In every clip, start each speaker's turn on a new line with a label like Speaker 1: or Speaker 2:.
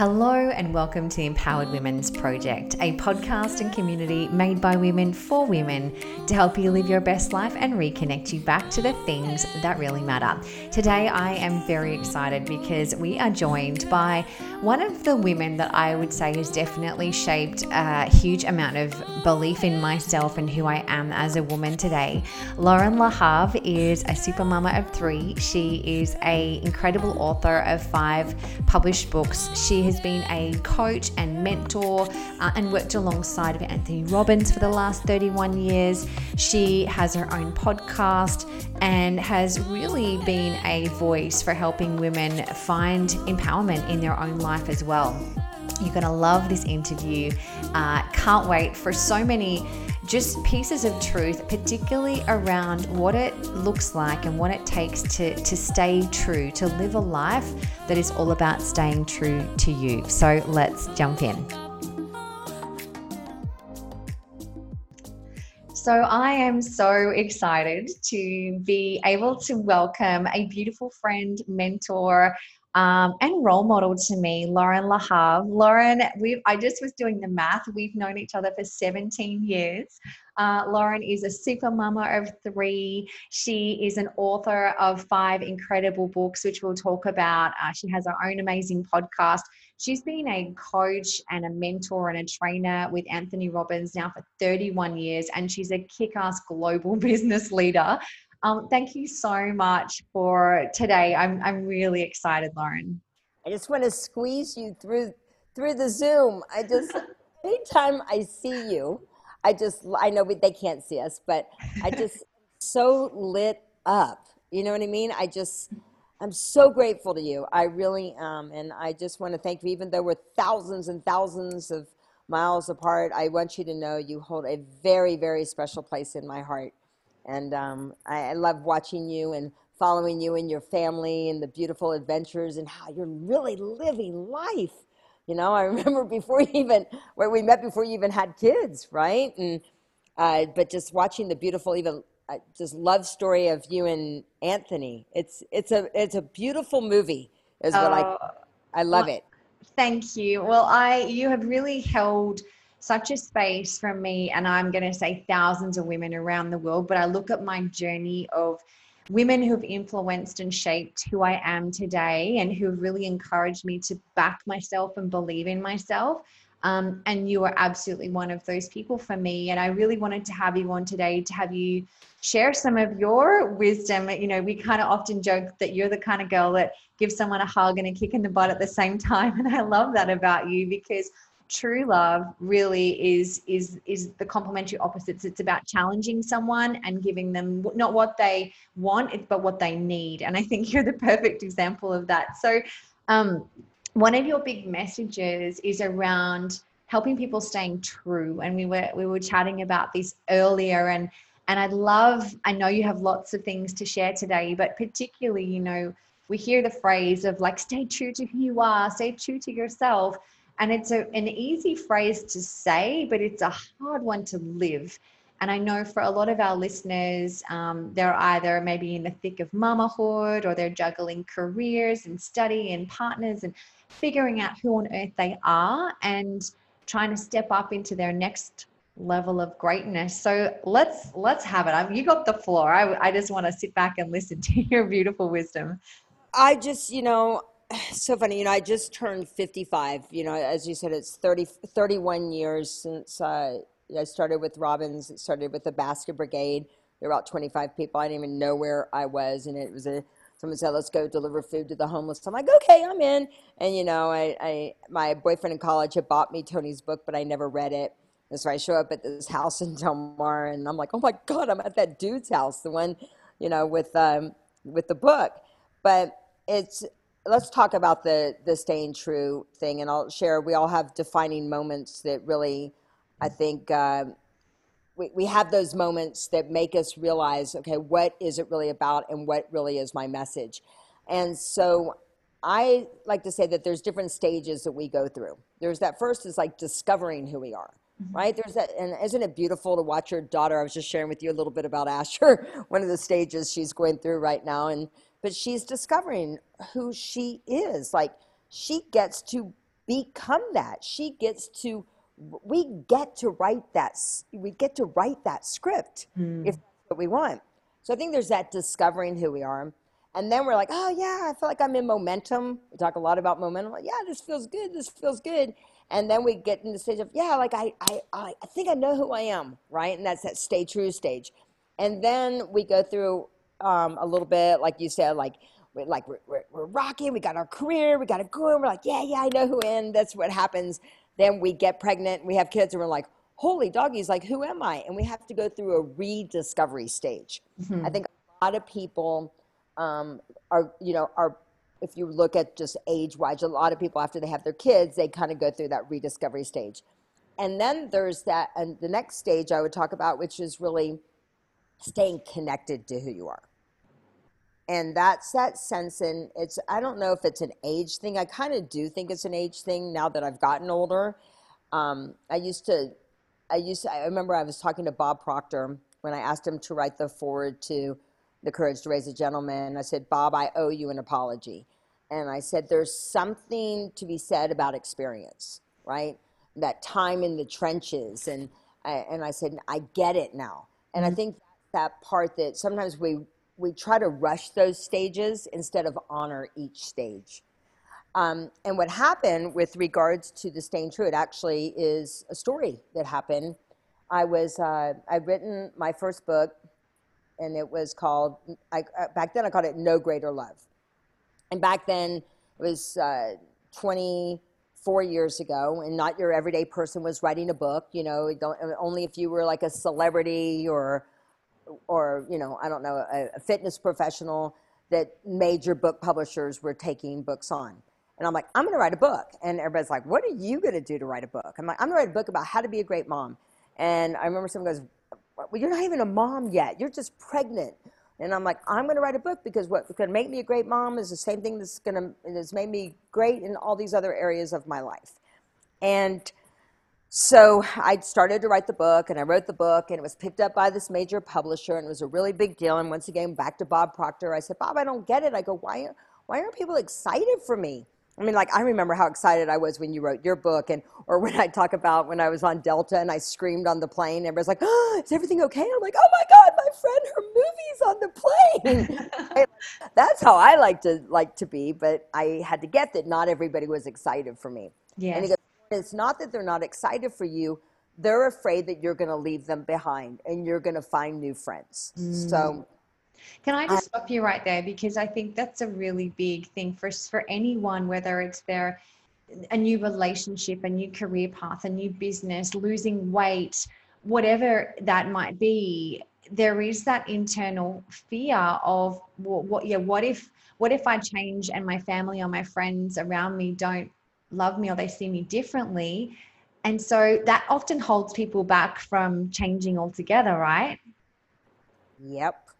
Speaker 1: Hello, and welcome to Empowered Women's Project, a podcast and community made by women for women to help you live your best life and reconnect you back to the things that really matter. Today, I am very excited because we are joined by one of the women that I would say has definitely shaped a huge amount of belief in myself and who I am as a woman today. Loren Lahav is a super mama of three. She is a incredible author of five published books. She has been a coach and mentor uh, and worked alongside of Anthony Robbins for the last 31 years. She has her own podcast and has really been a voice for helping women find empowerment in their own life as well. You're going to love this interview. Uh, can't wait for so many just pieces of truth, particularly around what it looks like and what it takes to, to stay true, to live a life that is all about staying true to you. So let's jump in. So, I am so excited to be able to welcome a beautiful friend, mentor, um, and role model to me, Loren Lahav. Loren, we I just was doing the math. We've known each other for 17 years. Uh, Loren is a super mama of three. She is an author of five incredible books, which we'll talk about. Uh, she has her own amazing podcast. She's been a coach and a mentor and a trainer with Anthony Robbins now for 31 years, and she's a kick ass global business leader. Um, thank you so much for today. I'm, I'm really excited, Loren.
Speaker 2: I just want to squeeze you through through the Zoom. I just anytime I see you, I just I know they can't see us, but I just so lit up. You know what I mean? I just I'm so grateful to you. I really am, and I just want to thank you. Even though we're thousands and thousands of miles apart, I want you to know you hold a very very special place in my heart. And um, I, I love watching you and following you and your family and the beautiful adventures and how you're really living life. You know, I remember before you even where we met before you even had kids, right? And uh, but just watching the beautiful, even uh, just love story of you and Anthony. It's it's a it's a beautiful movie. Is what I oh, I love well, it.
Speaker 1: Thank you. Well, I you have really held such a space from me, and I'm going to say thousands of women around the world, but I look at my journey of women who've influenced and shaped who I am today and who've really encouraged me to back myself and believe in myself. Um, and you are absolutely one of those people for me. And I really wanted to have you on today to have you share some of your wisdom. You know, we kind of often joke that you're the kind of girl that gives someone a hug and a kick in the butt at the same time. And I love that about you because true love really is is is the complementary opposites. It's about challenging someone and giving them not what they want but what they need. And i think you're the perfect example of that. So um, one of your big messages is around helping people staying true. And we were we were chatting about this earlier and and i love i know you have lots of things to share today but particularly you know we hear the phrase of like stay true to who you are stay true to yourself and it's a, an easy phrase to say, but it's a hard one to live. And I know for a lot of our listeners, um, they're either maybe in the thick of mamahood or they're juggling careers and study and partners and figuring out who on earth they are and trying to step up into their next level of greatness. So let's let's have it. I you got the floor. I, I just want to sit back and listen to your beautiful wisdom.
Speaker 2: I just, you know, so funny. You know, I just turned 55. You know, as you said, it's 30, 31 years since uh, I started with Robbins. It started with the Basket Brigade. There were about 25 people. I didn't even know where I was. And it was a, someone said, let's go deliver food to the homeless. I'm like, okay, I'm in. And, you know, I, I my boyfriend in college had bought me Tony's book, but I never read it. And so I show up at this house in Del Mar and I'm like, oh my God, I'm at that dude's house, the one, you know, with, um, with the book. But it's let's talk about the the staying true thing, and I'll share. We all have defining moments that really, I think, uh, we we have those moments that make us realize, okay, what is it really about, and what really is my message, and so. I like to say that there's different stages that we go through. There's that first is like discovering who we are, mm-hmm. right? There's that, and isn't it beautiful to watch your daughter? I was just sharing with you a little bit about Asher, one of the stages she's going through right now, and but she's discovering who she is. Like she gets to become that. She gets to we get to write that we get to write that script mm. if that's what we want. So I think there's that discovering who we are. And then we're like, oh yeah, I feel like I'm in momentum. We talk a lot about momentum. Like, yeah, this feels good. This feels good. And then we get in the stage of, yeah, like I, I, I think I know who I am, right? And that's that stay true stage. And then we go through um, a little bit, like you said, like we're, like we're, we're, we're, rocking. We got our career. We got a go. We're like, yeah, yeah, I know who in. That's what happens. Then we get pregnant. We have kids, and we're like, holy doggies, like who am I? And we have to go through a rediscovery stage. Mm-hmm. I think a lot of people um, are, you know, are if you look at just age wise, a lot of people after they have their kids, they kind of go through that rediscovery stage. And then there's that, and the next stage I would talk about, which is really staying connected to who you are. And that's that sense, and it's, I don't know if it's an age thing. I kind of do think it's an age thing now that I've gotten older. Um, I used to, I used to, I remember I was talking to Bob Proctor when I asked him to write the foreword to The Courage to Raise a Gentleman. I said, Bob, I owe you an apology. And I said, there's something to be said about experience, right? That time in the trenches. And I, and I said, I get it now. And mm-hmm. I think that part that sometimes we we try to rush those stages instead of honor each stage. Um, and what happened with regards to the staying true, it actually is a story that happened. I was uh, I'd written my first book, and it was called I, uh, back then I called it No Greater Love, and back then it was uh, 24 years ago, and not your everyday person was writing a book. You know, only if you were like a celebrity or or you know, I don't know, a, a fitness professional that major book publishers were taking books on. And I'm like, I'm going to write a book. And everybody's like, what are you going to do to write a book? I'm like, I'm going to write a book about how to be a great mom. And I remember someone goes, well, you're not even a mom yet. You're just pregnant. And I'm like, I'm going to write a book because what's going to make me a great mom is the same thing that's going to that's made me great in all these other areas of my life. And so I started to write the book, and I wrote the book, and it was picked up by this major publisher, and it was a really big deal. And once again, back to Bob Proctor, I said, Bob, I don't get it. I go, why, why aren't people excited for me? I mean, like I remember how excited I was when you wrote your book, and or when I talk about when I was on Delta and I screamed on the plane. And everybody's like, oh, "Is everything okay?" I'm like, "Oh my God, my friend, her movie's on the plane." That's how I like to like to be, but I had to get that not everybody was excited for me.
Speaker 1: Yes
Speaker 2: it's not that they're not excited for you they're afraid that you're going to leave them behind and you're going to find new friends mm. so
Speaker 1: can I just stop you right there because I think that's a really big thing for for anyone, whether it's their a new relationship, a new career path, a new business, losing weight, whatever that might be. There is that internal fear of what, what yeah, what if what if I change and my family or my friends around me don't love me or they see me differently. And so that often holds people back from changing altogether, right?
Speaker 2: Yep.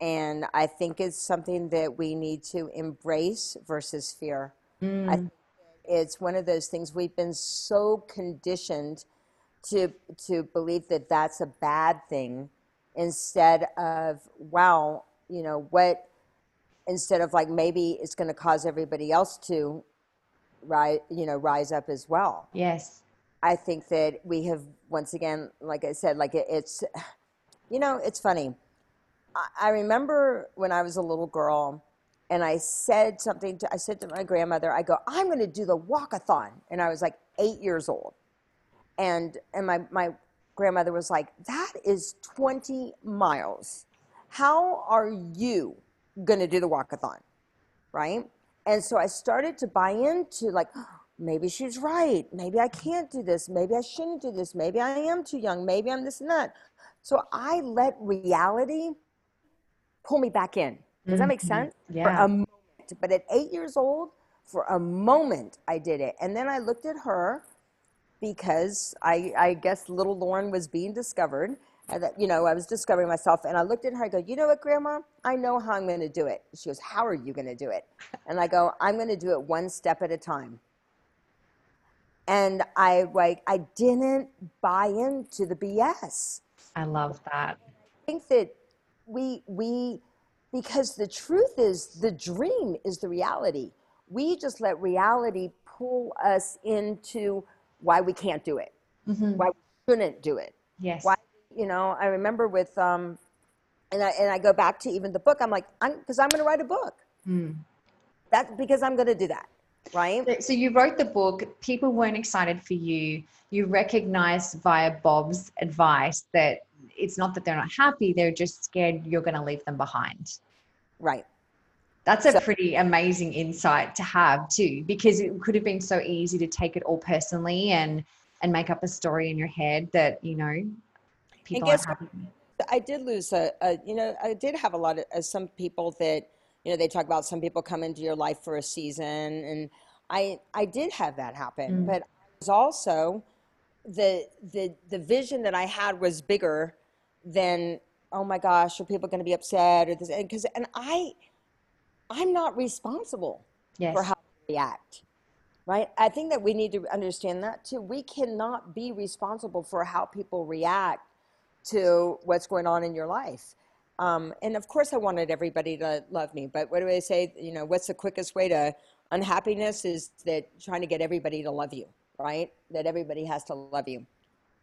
Speaker 2: And I think it's something that we need to embrace versus fear. Mm. it's one of those things we've been so conditioned to to believe that that's a bad thing instead of wow, you know, what instead of like maybe it's going to cause everybody else to rise, you know, rise up as well.
Speaker 1: Yes.
Speaker 2: I think that we have once again, like I said, like it, it's, you know, it's funny. I, I remember when I was a little girl, and I said something to I said to my grandmother, I go, I'm going to do the walkathon, and I was like eight years old, and and my my grandmother was like, that is 20 miles. How are you going to do the walkathon, right? And so I started to buy into like, maybe she's right. Maybe I can't do this. Maybe I shouldn't do this. Maybe I am too young. Maybe I'm this and that. So I let reality pull me back in. Does that make mm-hmm. sense?
Speaker 1: Yeah.
Speaker 2: For a moment. But at eight years old, for a moment, I did it. And then I looked at her because I, I guess little Loren was being discovered that, you know, I was discovering myself and I looked at her, I go, you know what, grandma, I know how I'm going to do it. She goes, how are you going to do it? And I go, I'm going to do it one step at a time. And I like, I didn't buy into the BS.
Speaker 1: I love that.
Speaker 2: I think that we, we, because the truth is the dream is the reality. We just let reality pull us into why we can't do it,
Speaker 1: Mhm.
Speaker 2: why we shouldn't do it.
Speaker 1: Yes.
Speaker 2: Why, you know, I remember with, um, and I, and I go back to even the book, I'm like, I'm, cause I'm going to write a book.
Speaker 1: Mm.
Speaker 2: That's because I'm going to do that. Right.
Speaker 1: So- So you wrote the book. People weren't excited for you. You recognized via Bob's advice that it's not that they're not happy; they're just scared you're going to leave them behind.
Speaker 2: Right.
Speaker 1: That's a
Speaker 2: So-
Speaker 1: pretty amazing insight to have too, because it could have been so easy to take it all personally and and make up a story in your head that you know people aren't
Speaker 2: guess
Speaker 1: happy.
Speaker 2: I did lose a, a, you know, I did have a lot of uh, some people that, you know, they talk about some people come into your life for a season, and I, I did have that happen,
Speaker 1: Mm.
Speaker 2: but I was also the the the vision that I had was bigger than oh my gosh, are people going to be upset or this? Because and I, I'm not responsible
Speaker 1: Yes.
Speaker 2: for how we react. Right? I think that we need to understand that too. We cannot be responsible for how people react to what's going on in your life. Um, and of course, I wanted everybody to love me. But what do I say? You know, what's the quickest way to unhappiness is that trying to get everybody to love you, right? That everybody has to love you.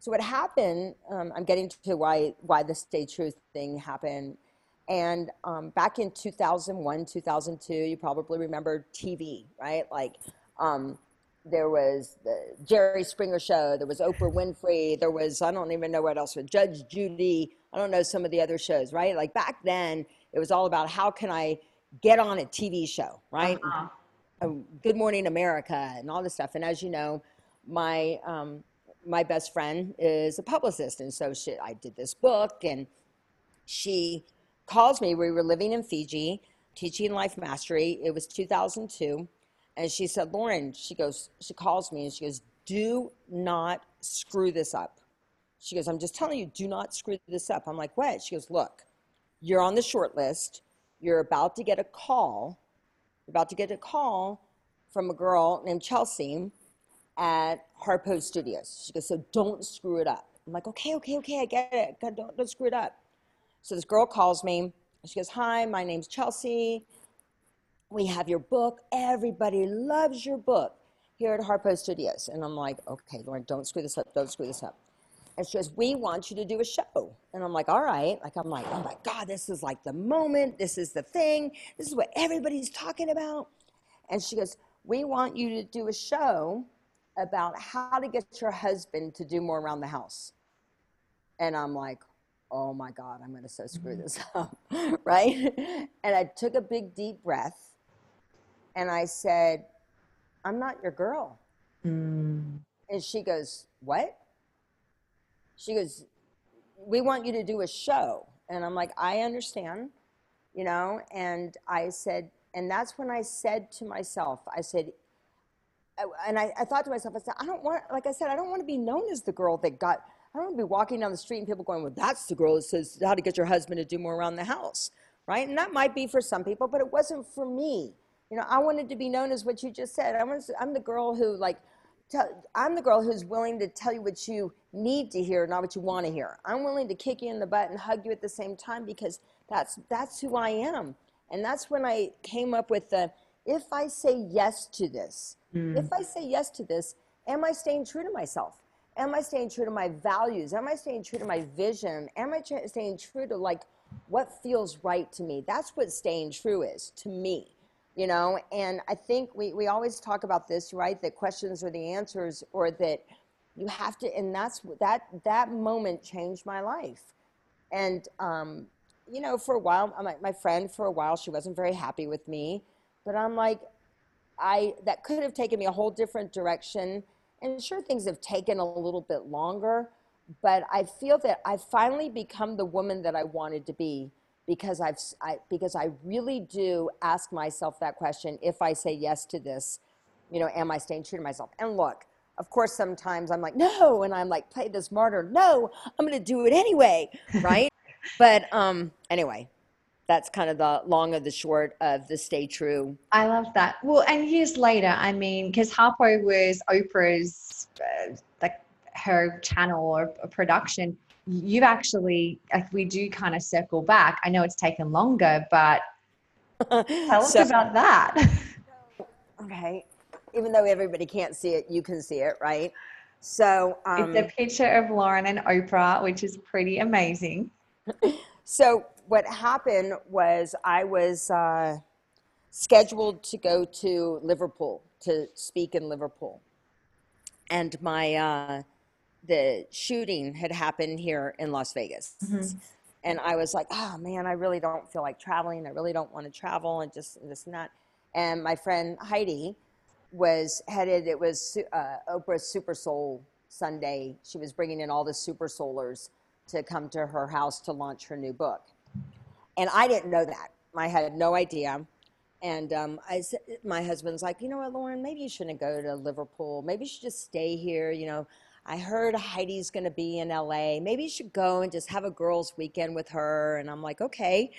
Speaker 2: So what happened? Um, I'm getting to why why the stay true thing happened. And um, back in 2001, 2002, you probably remember TV, right? Like um, there was the Jerry Springer show, there was Oprah Winfrey, there was I don't even know what else, Judge Judy. I don't know some of the other shows, right? Like back then, it was all about how can I get on a TV show, right?
Speaker 1: Uh-huh.
Speaker 2: um, Good Morning America and all this stuff. And as you know, my um, my best friend is a publicist, and so she, I did this book, and she calls me. We were living in Fiji, teaching life mastery. It was 2002, and she said, "Loren," she goes, she calls me, and she goes, "Do not screw this up." She goes, "I'm just telling you, do not screw this up." I'm like, "What?" She goes, "Look, you're on the short list. You're about to get a call. You're about to get a call from a girl named Chelsea at Harpo Studios. She goes, so don't screw it up. I'm like, okay, okay, okay, I get it. God, Don't, don't screw it up. So this girl calls me. She goes, hi, my name's Chelsea. We have your book. Everybody loves your book here at Harpo Studios. And I'm like, okay, Loren, don't screw this up. Don't screw this up. And she goes, we want you to do a show. And I'm like, all right. Like, I'm like, oh my God, this is like the moment. This is the thing. This is what everybody's talking about. And she goes, we want you to do a show about how to get your husband to do more around the house. And I'm like, oh my God, I'm going to so screw mm-hmm. this up. right? And I took a big, deep breath and I said, I'm not your girl.
Speaker 1: Mm.
Speaker 2: And she goes, What? She goes, We want you to do a show. And I'm like, I understand, you know? And I said, and that's when I said to myself, I said, and I, I thought to myself, I said, I don't want, like I said, I don't want to be known as the girl that got, I don't want to be walking down the street and people going, well, that's the girl that says how to get your husband to do more around the house, right? And that might be for some people, but it wasn't for me. You know, I wanted to be known as what you just said. I was, I'm the girl who, like, tell, I'm the girl who's willing to tell you what you need to hear, not what you want to hear. I'm willing to kick you in the butt and hug you at the same time because that's that's who I am. And that's when I came up with the if I say yes to this, mm. if I say yes to this, am I staying true to myself? Am I staying true to my values? Am I staying true to my vision? Am I staying true to like what feels right to me? That's what staying true is to me you know and i think we, we always talk about this right that questions are the answers or that you have to and that's that that moment changed my life. And um, you know for a while my, my friend for a while she wasn't very happy with me but i'm like i that could have taken me a whole different direction. And sure things have taken a little bit longer but i feel that i've finally become the woman that i wanted to be because I've I, because I really do ask myself that question. If I say yes to this, you know, am I staying true to myself? And look, of course, sometimes I'm like, no, and I'm like, play this martyr. No, I'm going to do it anyway, right? but um, anyway, that's kind of the long of the short of the stay true.
Speaker 1: I love that. Well, and years later, I mean, because Harpo was Oprah's, uh, like her channel or a production. You've actually, like, we do kind of circle back. I know it's taken longer, but tell us
Speaker 2: So-
Speaker 1: about that.
Speaker 2: Okay. even though everybody can't see it, you can see it, right? So um,
Speaker 1: it's a picture of Loren and Oprah, which is pretty amazing.
Speaker 2: so what happened was I was uh, scheduled to go to Liverpool to speak in Liverpool, and my uh, the shooting had happened here in Las Vegas. Mm-hmm. And I was like, oh man, I really don't feel like traveling. I really don't want to travel and just this and that. And my friend Heidi was headed, it was uh, Oprah's Super Soul Sunday. She was bringing in all the super soulers to come to her house to launch her new book. And I didn't know that. I had no idea. And um, I said, my husband's like, you know what, Loren, maybe you shouldn't go to Liverpool. Maybe you should just stay here. You know, I heard Heidi's going to be in LA. Maybe you should go and just have a girls' weekend with her. And I'm like, okay,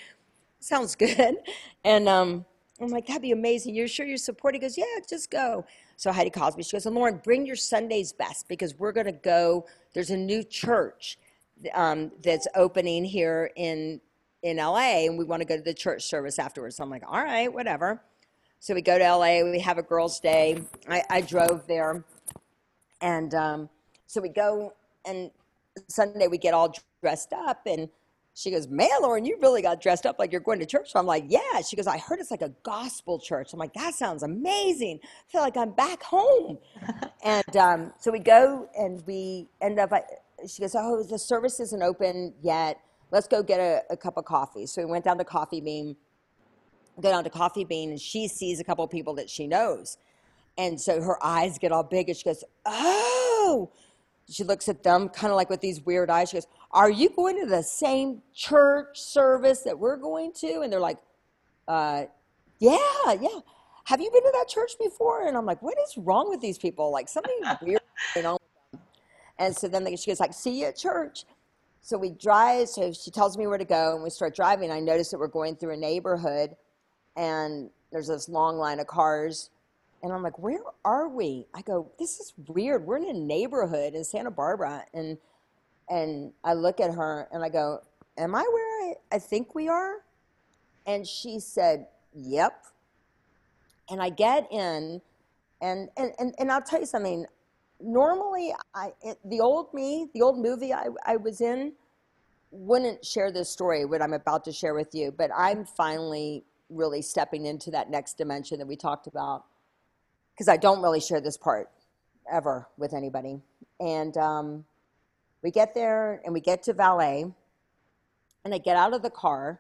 Speaker 2: sounds good. And um, I'm like, that'd be amazing. You're sure you're supporting? He goes, yeah, just go. So Heidi calls me. She goes, and Loren, bring your Sunday's best because we're going to go. There's a new church um, that's opening here in in LA, and we want to go to the church service afterwards. So I'm like, all right, whatever. So we go to LA. We have a girls' day. I, I drove there, and um, so we go and Sunday we get all dressed up and she goes, Man, Loren, you really got dressed up like you're going to church. So I'm like, Yeah. She goes, I heard it's like a gospel church. I'm like, That sounds amazing. I feel like I'm back home. and um, so we go and we end up, she goes, Oh, the service isn't open yet. Let's go get a, a cup of coffee. So we went down to Coffee Bean, go down to Coffee Bean, and she sees a couple of people that she knows. And so her eyes get all big and she goes, Oh, she looks at them kind of like with these weird eyes. She goes, Are you going to the same church service that we're going to? And they're like, uh, Yeah, yeah. Have you been to that church before? And I'm like, What is wrong with these people? Like something weird going on And so then she goes, like, see you at church. So we drive, so she tells me where to go, and we start driving. I notice that we're going through a neighborhood, and there's this long line of cars and I'm like, where are we? I go, this is weird. We're in a neighborhood in Santa Barbara. And, and I look at her and I go, am I where I, I think we are? And she said, yep. And I get in and, and, and, and I'll tell you something, normally I, the old me, the old movie I, I was in wouldn't share this story, what I'm about to share with you, but I'm finally really stepping into that next dimension that we talked about because I don't really share this part ever with anybody. And um, we get there and we get to valet, and I get out of the car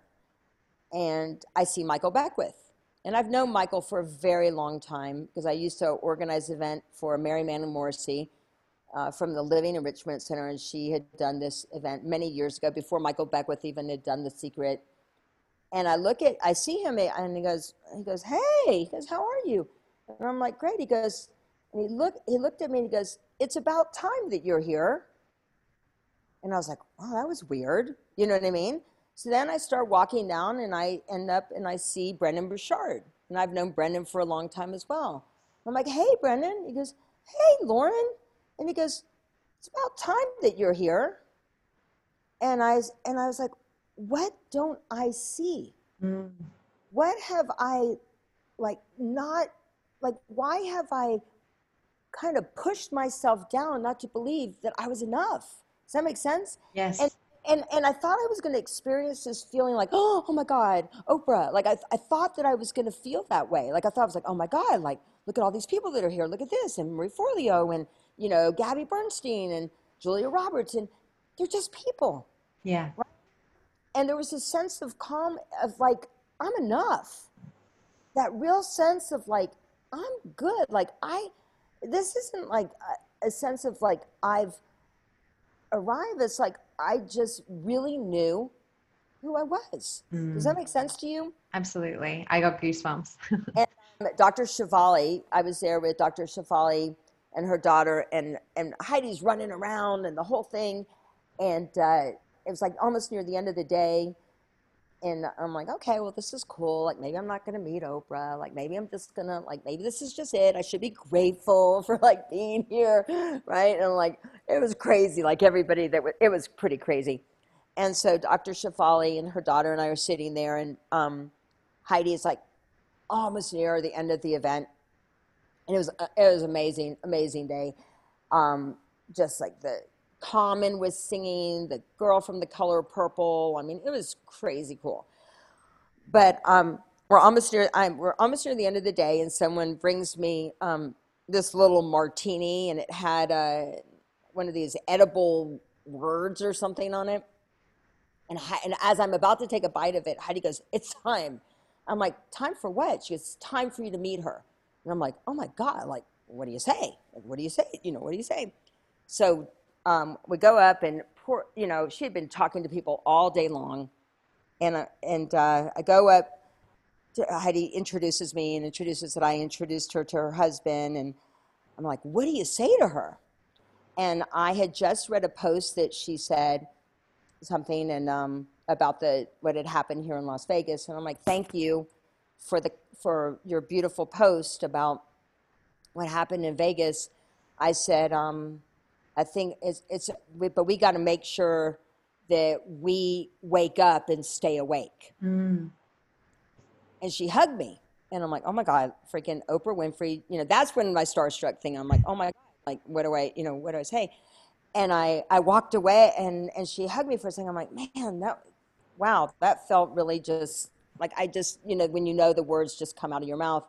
Speaker 2: and I see Michael Beckwith. And I've known Michael for a very long time because I used to organize an event for Mary Manin Morrissey uh, from the Living Enrichment Center, and she had done this event many years ago before Michael Beckwith even had done The Secret. And I look at, I see him, and he goes, he goes, hey, he goes, how are you? And I'm like, great. He goes, and he looked, he looked at me and he goes, it's about time that you're here. And I was like, oh, that was weird. You know what I mean? So then I start walking down and I end up and I see Brendon Burchard. And I've known Brendon for a long time as well. I'm like, hey, Brendon. He goes, hey, Loren. And he goes, it's about time that you're here. And I, and I was like, what don't I see? Mm. What have I like not like why have i kind of pushed myself down not to believe that i was enough does that make sense
Speaker 1: yes
Speaker 2: and and, and I thought I was going to experience this feeling like, oh, oh my God, Oprah. Like I, I thought that I was going to feel that way. Like I thought I was like, oh my God, like look at all these people that are here. Look at this, and Marie Forleo, and you know Gabby Bernstein, and Julia Roberts, and they're just people.
Speaker 1: Yeah.
Speaker 2: Right? And there was a sense of calm, of like I'm enough. That real sense of like I'm good. Like I, this isn't like a, a sense of like I've arrived. It's like I just really knew who I was. Mm. Does that mm. make sense to you?
Speaker 1: Absolutely. I got goosebumps.
Speaker 2: and um, Dr. Shefali, I was there with Dr. Shefali and her daughter, and, and Heidi's running around and the whole thing. And uh, it was like almost near the end of the day and I'm like, okay, well, this is cool. Like, maybe I'm not going to meet Oprah. Like, maybe I'm just going to, like, maybe this is just it. I should be grateful for, like, being here, right? And, like, it was crazy. Like, everybody that was, it was pretty crazy. And so Dr. Shefali and her daughter and I are sitting there, and um, Heidi is, like, almost near the end of the event. and it was uh, it was amazing, amazing day. Um, just like the Common was singing, the girl from the color purple. I mean, it was crazy cool. But um, we're almost near. I'm, we're almost near the end of the day, and someone brings me um, this little martini, and it had uh, one of these edible words or something on it. And, and as I'm about to take a bite of it, Heidi goes, "It's time." I'm like, "Time for what?" She goes, "Time for you to meet her." And I'm like, "Oh my god!" Like, what do you say? Like, what do you say? You know, what do you say? So um, we go up, and you know, she had been talking to people all day long, and uh, and uh, I go up. To, Heidi introduces me and introduces that I introduced her to her husband, and I'm like, "What do you say to her?" And I had just read a post that she said something and um, about the what had happened here in Las Vegas, and I'm like, "Thank you for the for your beautiful post about what happened in Vegas." I said, um, "I think it's, it's but we got to make sure that we wake up and stay awake."
Speaker 1: Mm.
Speaker 2: And she hugged me, and I'm like, "Oh my God, freaking Oprah Winfrey!" You know, that's when my starstruck thing. I'm like, "Oh my God, like what do I, you know, what do I say?" and I, I walked away and, and she hugged me for a second. I'm like, man, that, wow, that felt really just like I just, you know, when you know the words just come out of your mouth.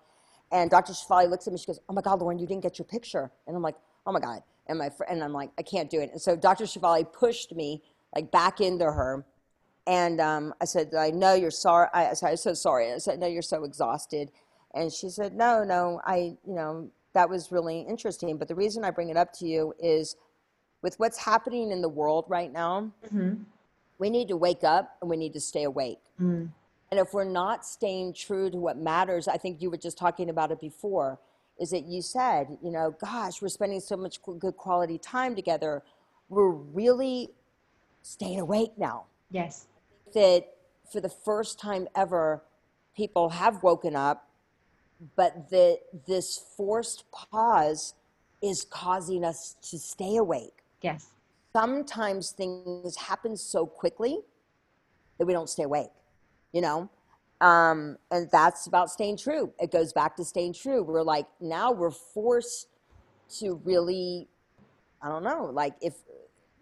Speaker 2: And Dr. Shefali looks at me, she goes, oh my God, Loren, you didn't get your picture. And I'm like, oh my God. And my fr- and I'm like, I can't do it. And so Dr. Shefali pushed me like back into her. And um, I said, I know you're sorry. I said, I'm so sorry. I said, no, you're so exhausted. And she said, no, no, I, you know, that was really interesting. But the reason I bring it up to you is with what's happening in the world right now,
Speaker 1: Mm-hmm.
Speaker 2: we need to wake up and we need to stay awake.
Speaker 1: Mm.
Speaker 2: And if we're not staying true to what matters, I think you were just talking about it before, is that you said, you know, gosh, we're spending so much good quality time together. We're really staying awake now.
Speaker 1: Yes.
Speaker 2: That for the first time ever, people have woken up, but that this forced pause is causing us to stay awake.
Speaker 1: Yes.
Speaker 2: Sometimes things happen so quickly that we don't stay awake, you know? Um, and that's about staying true. It goes back to staying true. We're like, now we're forced to really, I don't know, like if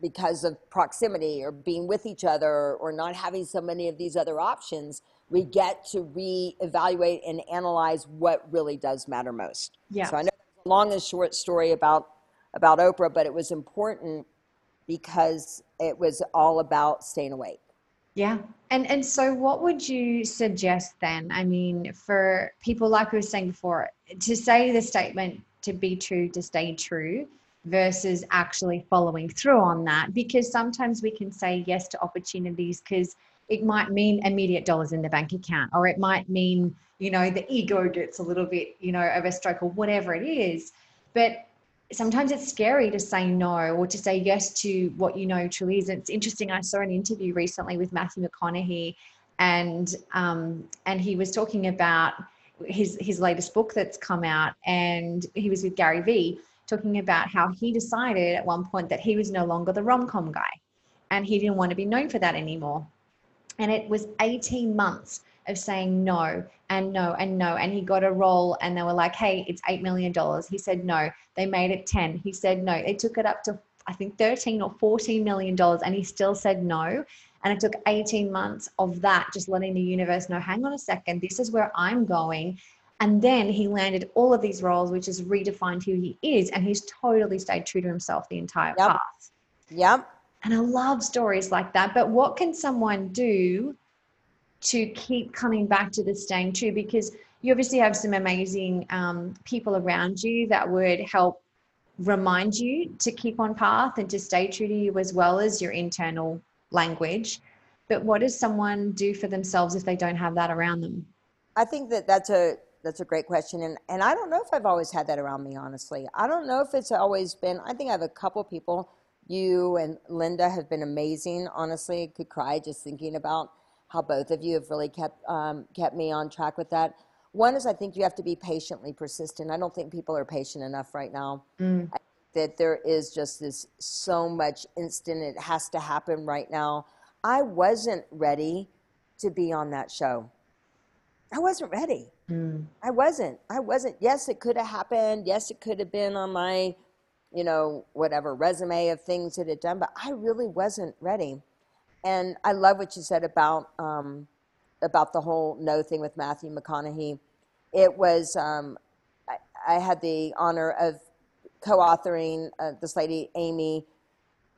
Speaker 2: because of proximity or being with each other or not having so many of these other options, we get to reevaluate and analyze what really does matter most.
Speaker 1: Yeah.
Speaker 2: So I know it's a long and short story about about Oprah, but it was important because it was all about staying awake.
Speaker 1: Yeah. And and so what would you suggest then? I mean, for people like we were saying before, to say the statement to be true, to stay true versus actually following through on that because sometimes we can say yes to opportunities because it might mean immediate dollars in the bank account or it might mean you know the ego gets a little bit you know of a stroke or whatever it is but sometimes it's scary to say no or to say yes to what you know truly is. It's interesting. I saw an interview recently with Matthew McConaughey, and um, and he was talking about his his latest book that's come out, and he was with Gary Vee talking about how he decided at one point that he was no longer the rom com guy, and he didn't want to be known for that anymore. And it was 18 months of saying no and no and no. And he got a role and they were like, hey, it's $8 million. He said no. They made it 10. He said no. They took it up to, I think, 13 or $14 million. And he still said no. And it took 18 months of that, just letting the universe know, hang on a second, this is where I'm going. And then he landed all of these roles, which has redefined who he is. And he's totally stayed true to himself the entire
Speaker 2: Yep.
Speaker 1: path.
Speaker 2: Yep.
Speaker 1: And I love stories like that. But what can someone do to keep coming back to the staying true? Because you obviously have some amazing um, people around you that would help remind you to keep on path and to stay true to you as well as your internal language. But what does someone do for themselves if they don't have that around them?
Speaker 2: I think that that's a that's a great question, and and I don't know if I've always had that around me. Honestly, I don't know if it's always been. I think I have a couple people. You and Linda have been amazing. Honestly, could cry just thinking about how both of you have really kept um, kept me on track with that. One is I think you have to be patiently persistent. I don't think people are patient enough right now.
Speaker 1: Mm.
Speaker 2: I think that there is just this so much instant. It has to happen right now. I wasn't ready to be on that show. I wasn't ready. Mm. I wasn't. I wasn't. Yes, it could have happened. Yes, it could have been on my, you know, whatever resume of things that had done, but I really wasn't ready. And I love what you said about um, about the whole no thing with Matthew McConaughey. It was um, I, I, had the honor of co-authoring uh, this lady Amy.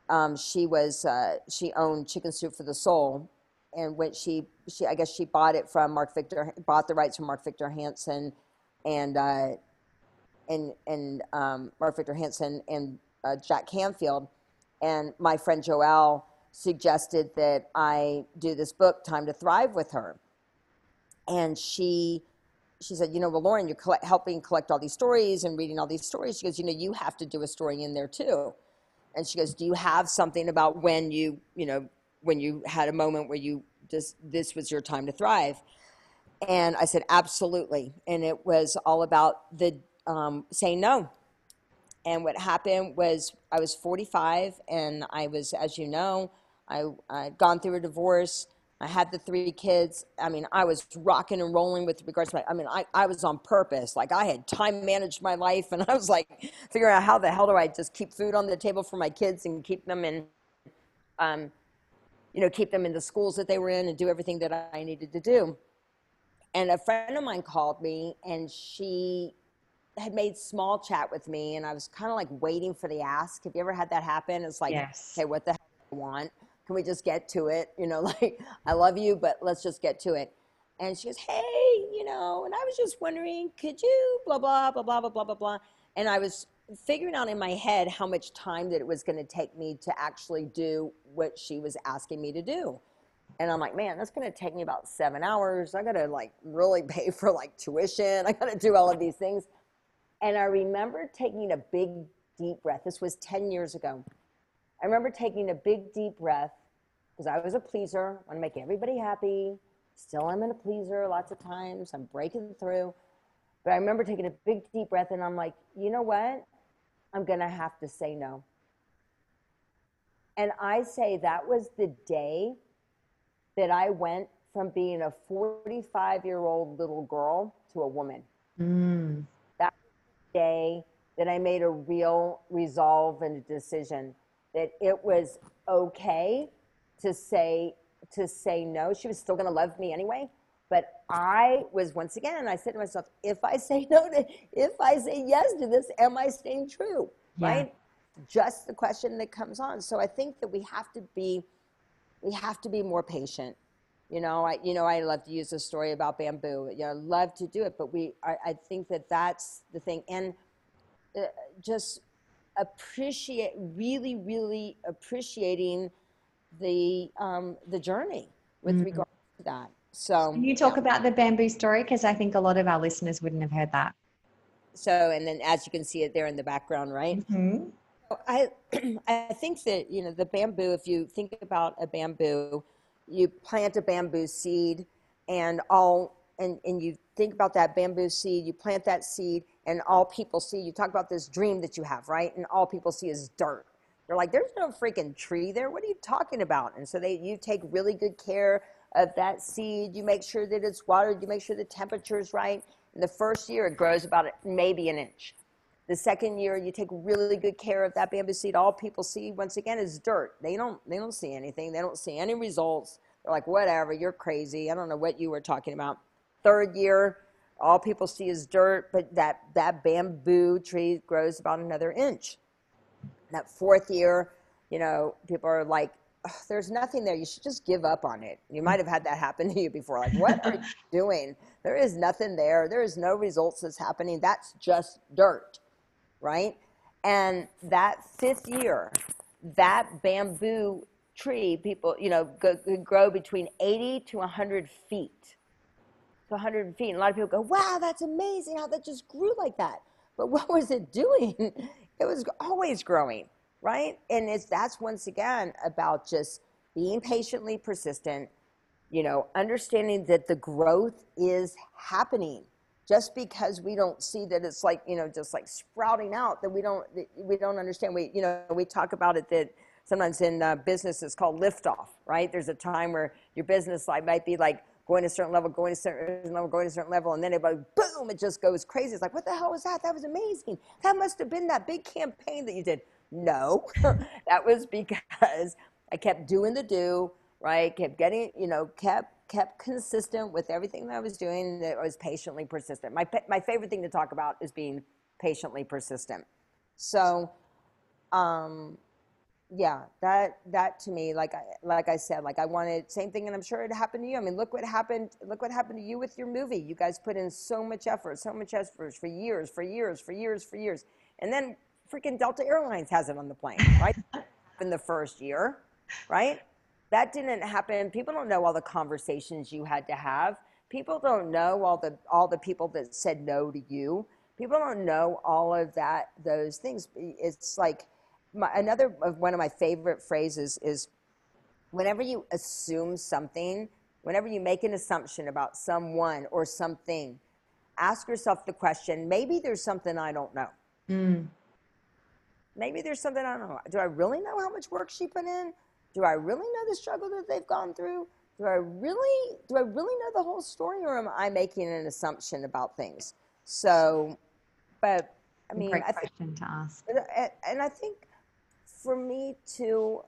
Speaker 2: Um, she was uh, she owned Chicken Soup for the Soul, and when she she I guess she bought it from Mark Victor bought the rights from Mark Victor Hansen, and uh, and and um, Mark Victor Hansen and uh, Jack Canfield, and my friend Joelle suggested that I do this book, Time to Thrive, with her. And she, she said, you know, well, Loren, you're collect, helping collect all these stories and reading all these stories. She goes, you know, you have to do a story in there too. And she goes, do you have something about when you, you know, when you had a moment where you just, this was your time to thrive? And I said, absolutely. And it was all about the um, saying no and what happened was I was 45 and I was, as you know, I, I'd gone through a divorce. I had the three kids. I mean, I was rocking and rolling with regards to my, I mean, I, I was on purpose. Like I had time managed my life and I was like figuring out how the hell do I just keep food on the table for my kids and keep them in, um, you know, keep them in the schools that they were in and do everything that I needed to do. And a friend of mine called me and she had made small chat with me and I was kind of like waiting for the ask. Have you ever had that happen? It's like, yes. okay, what the hell do I want? Can we just get to it? You know, like, I love you, but let's just get to it. And she goes, hey, you know, and I was just wondering, could you blah, blah, blah, blah, blah, blah, blah, blah. And I was figuring out in my head how much time that it was going to take me to actually do what she was asking me to do. And I'm like, man, that's going to take me about seven hours. I got to like really pay for like tuition. I got to do all of these things. And I remember taking a big, deep breath. This was 10 years ago. I remember taking a big, deep breath because I was a pleaser, want to make everybody happy. Still I'm in a pleaser lots of times. I'm breaking through. But I remember taking a big, deep breath and I'm like, you know what? I'm going to have to say no. And I say that was the day that I went from being a 45 year old little girl to a woman. Mm. Day that I made a real resolve and a decision that it was okay to say to say no. She was still going to love me anyway. But I was once again, I said to myself, if I say no to, if I say yes to this, am I staying true? Yeah. Right? Just the question that comes on. So I think that we have to be, we have to be more patient. You know, I, you know, I love to use a story about bamboo. You know, love to do it, but we, I, I think that that's the thing. And uh, just appreciate, really, really appreciating the um, the journey with mm-hmm. regard to that. So
Speaker 1: Can you talk yeah. about the bamboo story because I think a lot of our listeners wouldn't have heard that.
Speaker 2: So, and then as you can see it there in the background, right? Mm-hmm. I I think that you know the bamboo. If you think about a bamboo, you plant a bamboo seed, and all and and you think about that bamboo seed. You plant that seed, and all people see. You talk about this dream that you have, right? And all people see is dirt. They're like, there's no freaking tree there. What are you talking about? And so they, you take really good care of that seed. You make sure that it's watered. You make sure the temperature is right. In the first year, it grows about maybe an inch. The second year, you take really good care of that bamboo seed. All people see, once again, is dirt. They don't, they don't see anything. They don't see any results. They're like, whatever, you're crazy. I don't know what you were talking about. Third year, all people see is dirt, but that, that bamboo tree grows about another inch that fourth year, you know, people are like, there's nothing there. You should just give up on it. You might have had that happen to you before. Like, what are you doing? There is nothing there. There is no results that's happening. That's just dirt, right? And that fifth year, that bamboo tree, people, you know, could grow between 80 to 100 feet. To 100 feet. And a lot of people go, wow, that's amazing how that just grew like that. But what was it doing? it was always growing, right? And it's that's once again about just being patiently persistent, you know, understanding that the growth is happening. Just because we don't see that it's like, you know, just like sprouting out, that we don't we don't understand. We, you know, we talk about it that sometimes in uh, business it's called liftoff, right? There's a time where your business life might be like going to a certain level, going to a certain level, going to a certain level, and then it boom, it just goes crazy. It's like, what the hell was that? That was amazing. That must have been that big campaign that you did. No, that was because I kept doing the do, right? Kept getting, you know, kept kept consistent with everything that I was doing. That I was patiently persistent. My my favorite thing to talk about is being patiently persistent. So, um, yeah, that that to me, like I like I said, like I wanted same thing, and I'm sure it happened to you. I mean, look what happened. Look what happened to you with your movie. You guys put in so much effort, so much effort for years, for years, for years, for years, and then freaking Delta Airlines has it on the plane, right? in the first year, right? That didn't happen. People don't know all the conversations you had to have. People don't know all the all the people that said no to you. People don't know all of that those things. It's like my, another of one of my favorite phrases is whenever you assume something, whenever you make an assumption about someone or something, ask yourself the question, maybe there's something I don't know. Mm. Maybe there's something I don't know. Do I really know how much work she put in? Do I really know the struggle that they've gone through? Do I really do I really know the whole story or am I making an assumption about things? So but I mean
Speaker 1: Great question I think, to ask.
Speaker 2: And I think for me to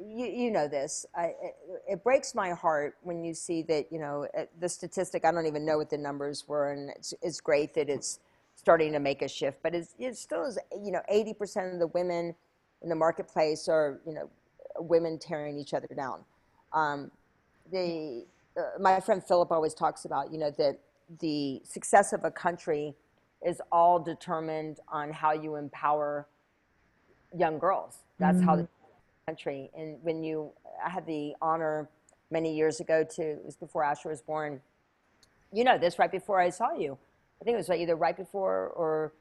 Speaker 2: you, you know this I, it, it, breaks my heart when you see that you know the statistic i don't even know what the numbers were and it's, it's great that it's starting to make a shift but it's, it still is you know 80% of the women in the marketplace are you know women tearing each other down um, the uh, my friend philip always talks about you know that the success of a country is all determined on how you empower young girls. That's mm-hmm. how the country. And when you, I had the honor many years ago to, it was before Asher was born. You know this right before I saw you. I think it was either right before or,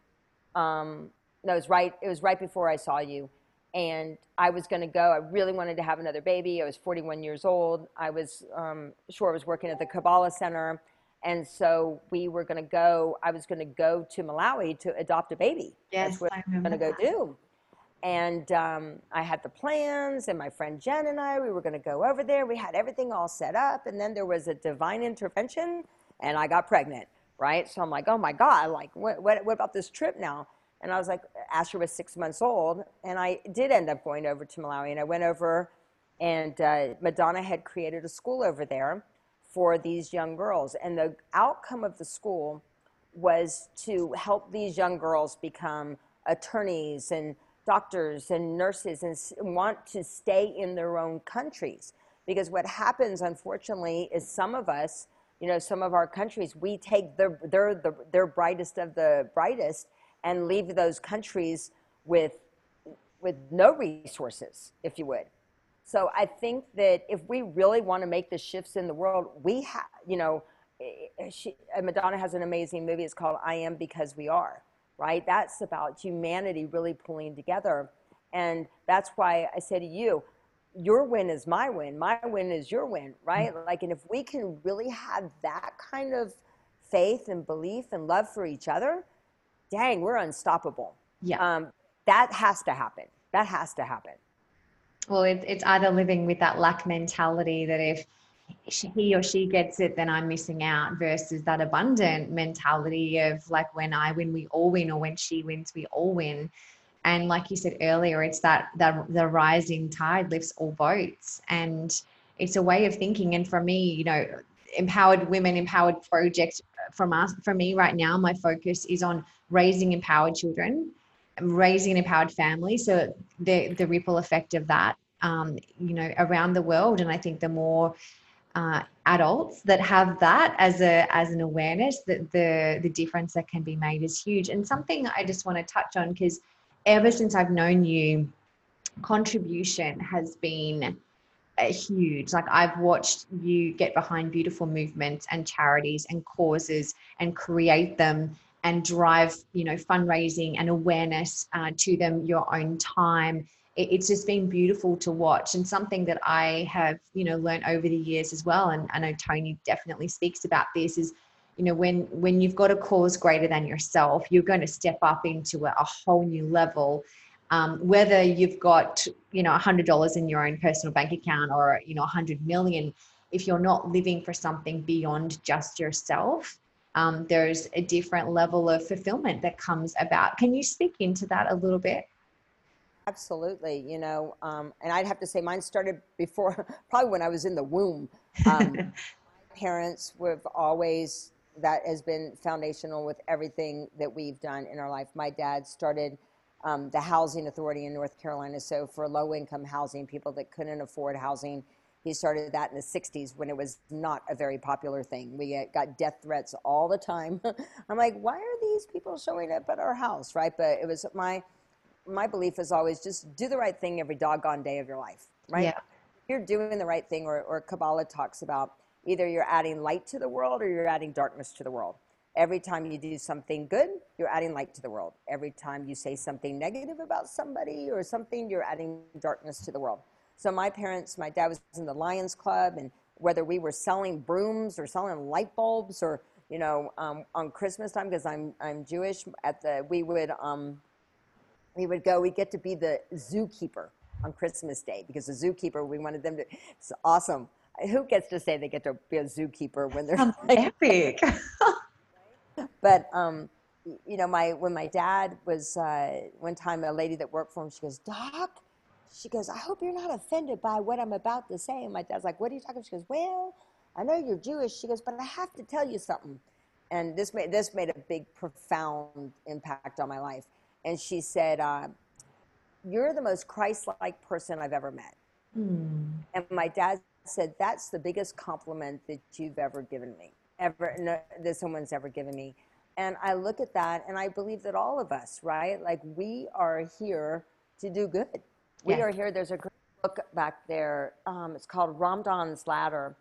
Speaker 2: um, no, it was right. It was right before I saw you, and I was going to go. I really wanted to have another baby. I was 41 years old. I was um, sure I was working at the Kabbalah Center, and so we were going to go. I was going to go to Malawi to adopt a baby.
Speaker 1: Yes,
Speaker 2: That's what I am going to go do. And um, I had the plans, and my friend Jen and I, we were going to go over there. We had everything all set up, and then there was a divine intervention, and I got pregnant, right? So I'm like, oh my God, like, what, what, what about this trip now? And I was like, Asher was six months old, and I did end up going over to Malawi, and I went over, and uh, Madonna had created a school over there for these young girls, and the outcome of the school was to help these young girls become attorneys and doctors and nurses and want to stay in their own countries. Because what happens, unfortunately, is some of us, you know, some of our countries, we take their, their, the, their brightest of the brightest and leave those countries with, with no resources, if you would. So I think that if we really want to make the shifts in the world, we have, you know, eh, eh, she, Madonna has an amazing movie. It's called I Am Because We Are right? That's about humanity really pulling together. And that's why I say to you, your win is my win, my win is your win, right? Mm-hmm. Like, and if we can really have that kind of faith and belief and love for each other, dang, we're unstoppable.
Speaker 1: Yeah. Um,
Speaker 2: that has to happen. That has to happen.
Speaker 1: Well, it, it's either living with that lack mentality that if he or she gets it, then I'm missing out versus that abundant mentality of like when I win, we all win, or when she wins, we all win. And like you said earlier, it's that that the rising tide lifts all boats. And it's a way of thinking. And for me, you know, empowered women, empowered projects from us, for me right now, my focus is on raising empowered children, raising an empowered family. So the the ripple effect of that um, you know, around the world. And I think the more uh, adults that have that as a as an awareness that the the difference that can be made is huge and something i just want to touch on because ever since i've known you contribution has been huge like i've watched you get behind beautiful movements and charities and causes and create them and drive you know fundraising and awareness uh, to them your own time it's just been beautiful to watch and something that I have, you know, learned over the years as well. And I know Tony definitely speaks about this is, you know, when when you've got a cause greater than yourself, you're going to step up into a, a whole new level. Um, whether you've got, you know, a hundred dollars in your own personal bank account or, you know, a hundred million, if you're not living for something beyond just yourself, um, there's a different level of fulfillment that comes about. Can you speak into that a little bit?
Speaker 2: Absolutely. You know, um, and I'd have to say mine started before, probably when I was in the womb. Um, my parents have always, that has been foundational with everything that we've done in our life. My dad started um, the housing authority in North Carolina. So for low income housing, people that couldn't afford housing, he started that in the 60s when it was not a very popular thing. We got death threats all the time. I'm like, why are these people showing up at our house, right? But it was my my belief is always just do the right thing every doggone day of your life, right? Yeah. You're doing the right thing, or, or Kabbalah talks about either you're adding light to the world or you're adding darkness to the world. Every time you do something good, you're adding light to the world. Every time you say something negative about somebody or something, you're adding darkness to the world. So my parents, my dad was in the Lions Club, and whether we were selling brooms or selling light bulbs or you know um, on Christmas time because I'm I'm Jewish at the we would um, we would go, we get to be the zookeeper on Christmas Day because the zookeeper, we wanted them to, it's awesome. Who gets to say they get to be a zookeeper when they're
Speaker 1: like, epic?
Speaker 2: but, um, you know, my, when my dad was, uh, one time a lady that worked for him, she goes, Doc, she goes, I hope you're not offended by what I'm about to say. And my dad's like, what are you talking about? She goes, well, I know you're Jewish. She goes, but I have to tell you something. And this made, this made a big, profound impact on my life and she said, uh, "You're the most Christ-like person I've ever met." Mm. And my dad said, "That's the biggest compliment that you've ever given me, ever no, that someone's ever given me." And I look at that, and I believe that all of us, right? Like we are here to do good. We yes. are here. There's a great book back there. Um, it's called Rambam's Ladder,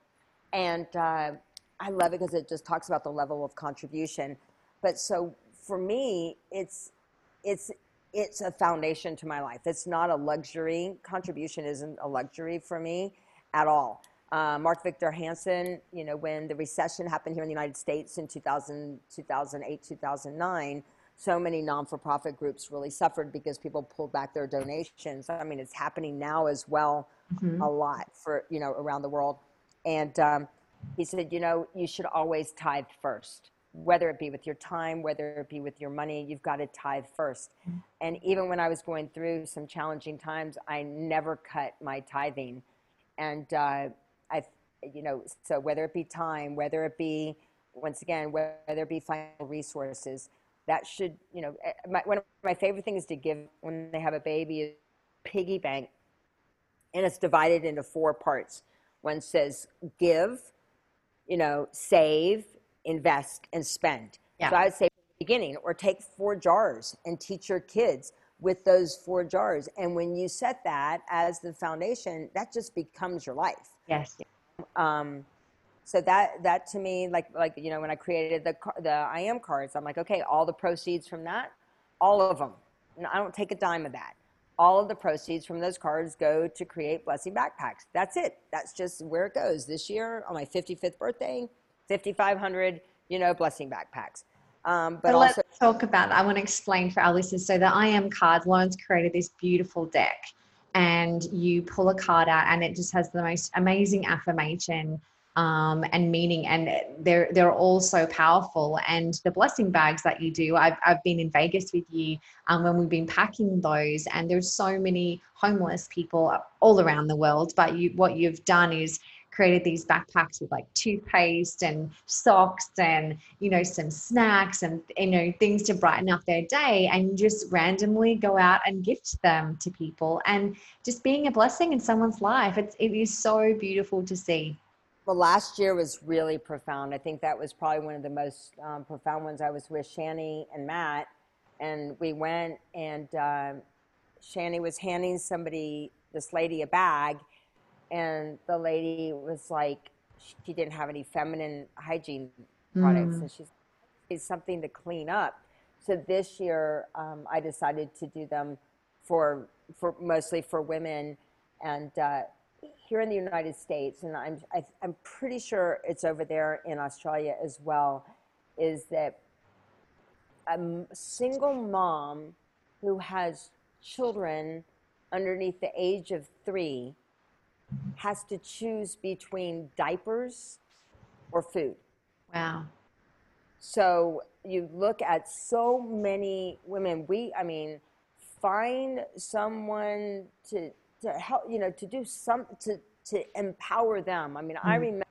Speaker 2: and uh, I love it because it just talks about the level of contribution. But so for me, it's it's it's a foundation to my life. It's not a luxury. Contribution isn't a luxury for me at all. Uh, Mark Victor Hansen, you know, when the recession happened here in the United States in 2000, 2008, 2009, so many non-for-profit groups really suffered because people pulled back their donations. I mean, it's happening now as well, mm-hmm. a lot for you know around the world. And um, he said, you know, you should always tithe first whether it be with your time, whether it be with your money, you've got to tithe first. And even when I was going through some challenging times, I never cut my tithing. And uh, I, you know, so whether it be time, whether it be, once again, whether it be financial resources, that should, you know, eh, my, one of my favorite things to give when they have a baby is piggy bank. And it's divided into four parts. One says give, you know, save, invest, and spend. Yeah. So I would say beginning, or take four jars and teach your kids with those four jars. And when you set that as the foundation, that just becomes your life.
Speaker 1: Yes.
Speaker 2: Um, so that that to me, like like you know, when I created the the I am cards, I'm like, okay, all the proceeds from that, all of them. I don't take a dime of that. All of the proceeds from those cards go to create blessing backpacks. That's it. That's just where it goes. This year on my 55th birthday, 5,500, you know, blessing backpacks.
Speaker 1: Um, but, but also- let's talk about, I want to explain for our listeners. So the I am card, Loren's created this beautiful deck and you pull a card out and it just has the most amazing affirmation um, and meaning and they're they're all so powerful. And the blessing bags that you do I've, I've been in Vegas with you um, when we've been packing those and there's so many homeless people all around the world. But you what you've done is created these backpacks with like toothpaste and socks and you know some snacks and you know things to brighten up their day. And just randomly go out and gift them to people. And just being a blessing in someone's life it's it is so beautiful to see
Speaker 2: well last year was really profound. I think that was probably one of the most um, profound ones i was with shani and matt. And we went and um, shani was handing somebody this lady a bag and the lady was like she didn't have any feminine hygiene products. Mm. and she's it's something to clean up. So this year um, i decided to do them for for mostly for women. And uh, here in the united states and i'm I, am i am pretty sure it's over there in australia as well is that a single mom who has children underneath the age of three has to choose between diapers or food.
Speaker 1: Wow.
Speaker 2: So you look at so many women. We, I mean, find someone to to help. You know, to do some to to empower them. I mean, I
Speaker 1: Mm.
Speaker 2: remember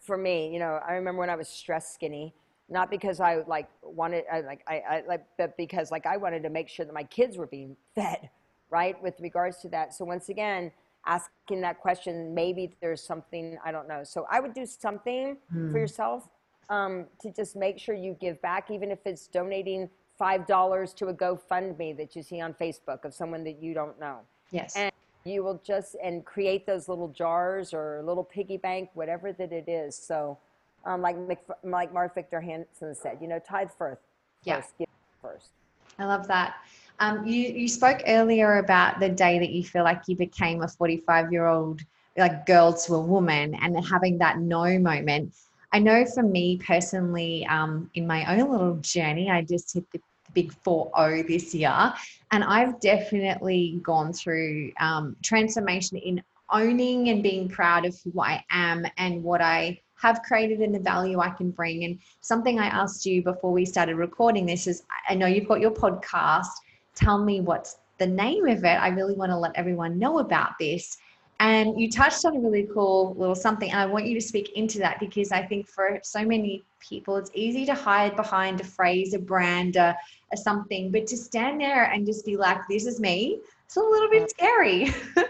Speaker 2: for me, you know, I remember when I was stress skinny, not because I like wanted, I, like I, I like, but because like I wanted to make sure that my kids were being fed, right? With regards to that. So once again, asking that question, maybe there's something I don't know. So I would do something for yourself um, to just make sure you give back, even if it's donating five dollars to a GoFundMe that you see on Facebook of someone that you don't know
Speaker 1: Yes.
Speaker 2: and you will just and create those little jars or little piggy bank whatever that it is so um, like Mc- like mark victor hansen said you know tithe first
Speaker 1: Yeah.
Speaker 2: first give first
Speaker 1: I love that. Um, you you spoke earlier about the day that you feel like you became a 45 year old like girl to a woman and having that no moment. I know for me personally, um, in my own little journey, I just hit the big 4 this year, and I've definitely gone through um, transformation in owning and being proud of who I am and what I have created and the value I can bring. And something I asked you before we started recording this is I know you've got your podcast. Tell me what's the name of it. I really want to let everyone know about this. And you touched on a really cool little something. And I want you to speak into that because I think for so many people, it's easy to hide behind a phrase, a brand, a, a something, but to stand there and just be like, this is me, it's a little bit scary.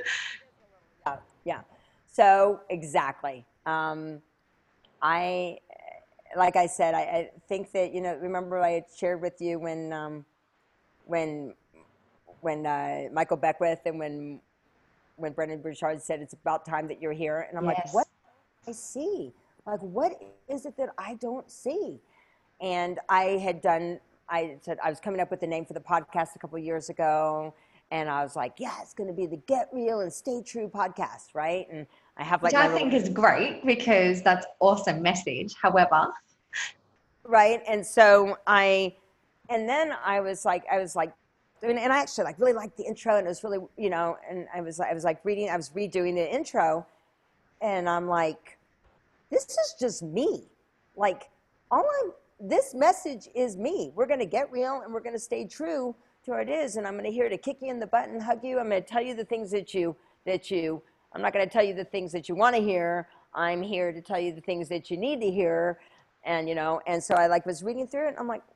Speaker 2: yeah yeah so exactly um, i like i said I, I think that you know remember i shared with you when um, when when uh, michael beckwith and when when brendon burchard said it's about time that you're here and i'm like
Speaker 1: Yes.
Speaker 2: what I see? Like, what is it that I don't see? And I had done, I said, I was coming up with the name for the podcast a couple years ago. And I was like, yeah, it's going to be the Get Real and Stay True podcast, right? And I have like,
Speaker 1: Which I think
Speaker 2: little-
Speaker 1: is great because that's awesome message. However,
Speaker 2: right and so i and then i was like i was like and and i actually like really liked the intro and it was really you know and i was i was like reading i was redoing the intro and i'm like this is just me. Like all I'm this message is me. We're to get real and we're to stay true to what it is and i'm to here to kick you in the butt and hug you. I'm to tell you the things that you that you i'm not to tell you the things that you want to hear. I'm here to tell you the things that you need to hear and you know and so i like was reading through it and i'm like "C-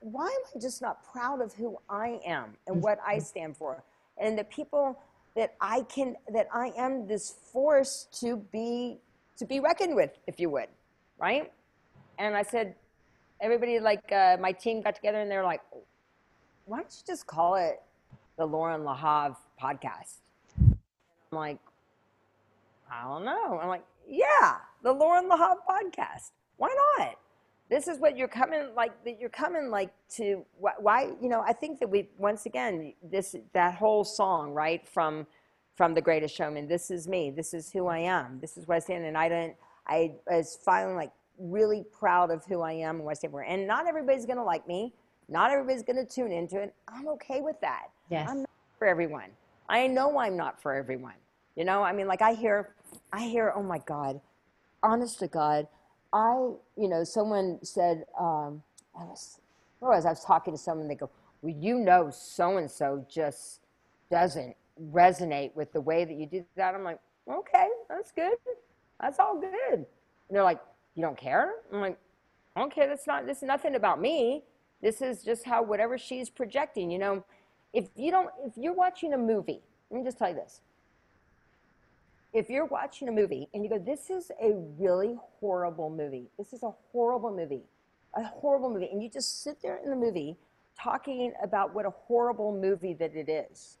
Speaker 2: why am i just not proud of who i am and what i stand for and the people that i can that i am this force to be to be reckoned with if you would right and i said everybody like uh, my team got together and they're like why don't you just call it the loren lahav podcast i'm like I don't know. I'm like, yeah, the Loren Lahav podcast. Why not? This is what you're coming like. That you're coming like to. Why? You know, I think that we once again this that whole song right from from the Greatest Showman. This is me. This is who I am. This is what I stand. And I don't. I was finally like really proud of who I am and what I stand for. And not everybody's gonna like me. Not everybody's gonna tune into it. I'm okay with that.
Speaker 1: yes.
Speaker 2: I'm not for everyone. I know I'm not for everyone. You know, I mean, like I hear, I hear, oh my God, honest to God, I, you know, someone said, um, I was, where was I? Was talking to someone, they go, well, you know, so and so just doesn't resonate with the way that you do that. I'm like, okay, that's good. That's all good. And they're like, you don't care? I'm like, okay, that's not, this is nothing about me. This is just how whatever she's projecting, you know, if you don't, if you're watching a movie, let me just tell you this. If you're watching a movie and you go, this is a really horrible movie. This is a horrible movie. A horrible movie. And you just sit there in the movie talking about what a horrible movie that it is.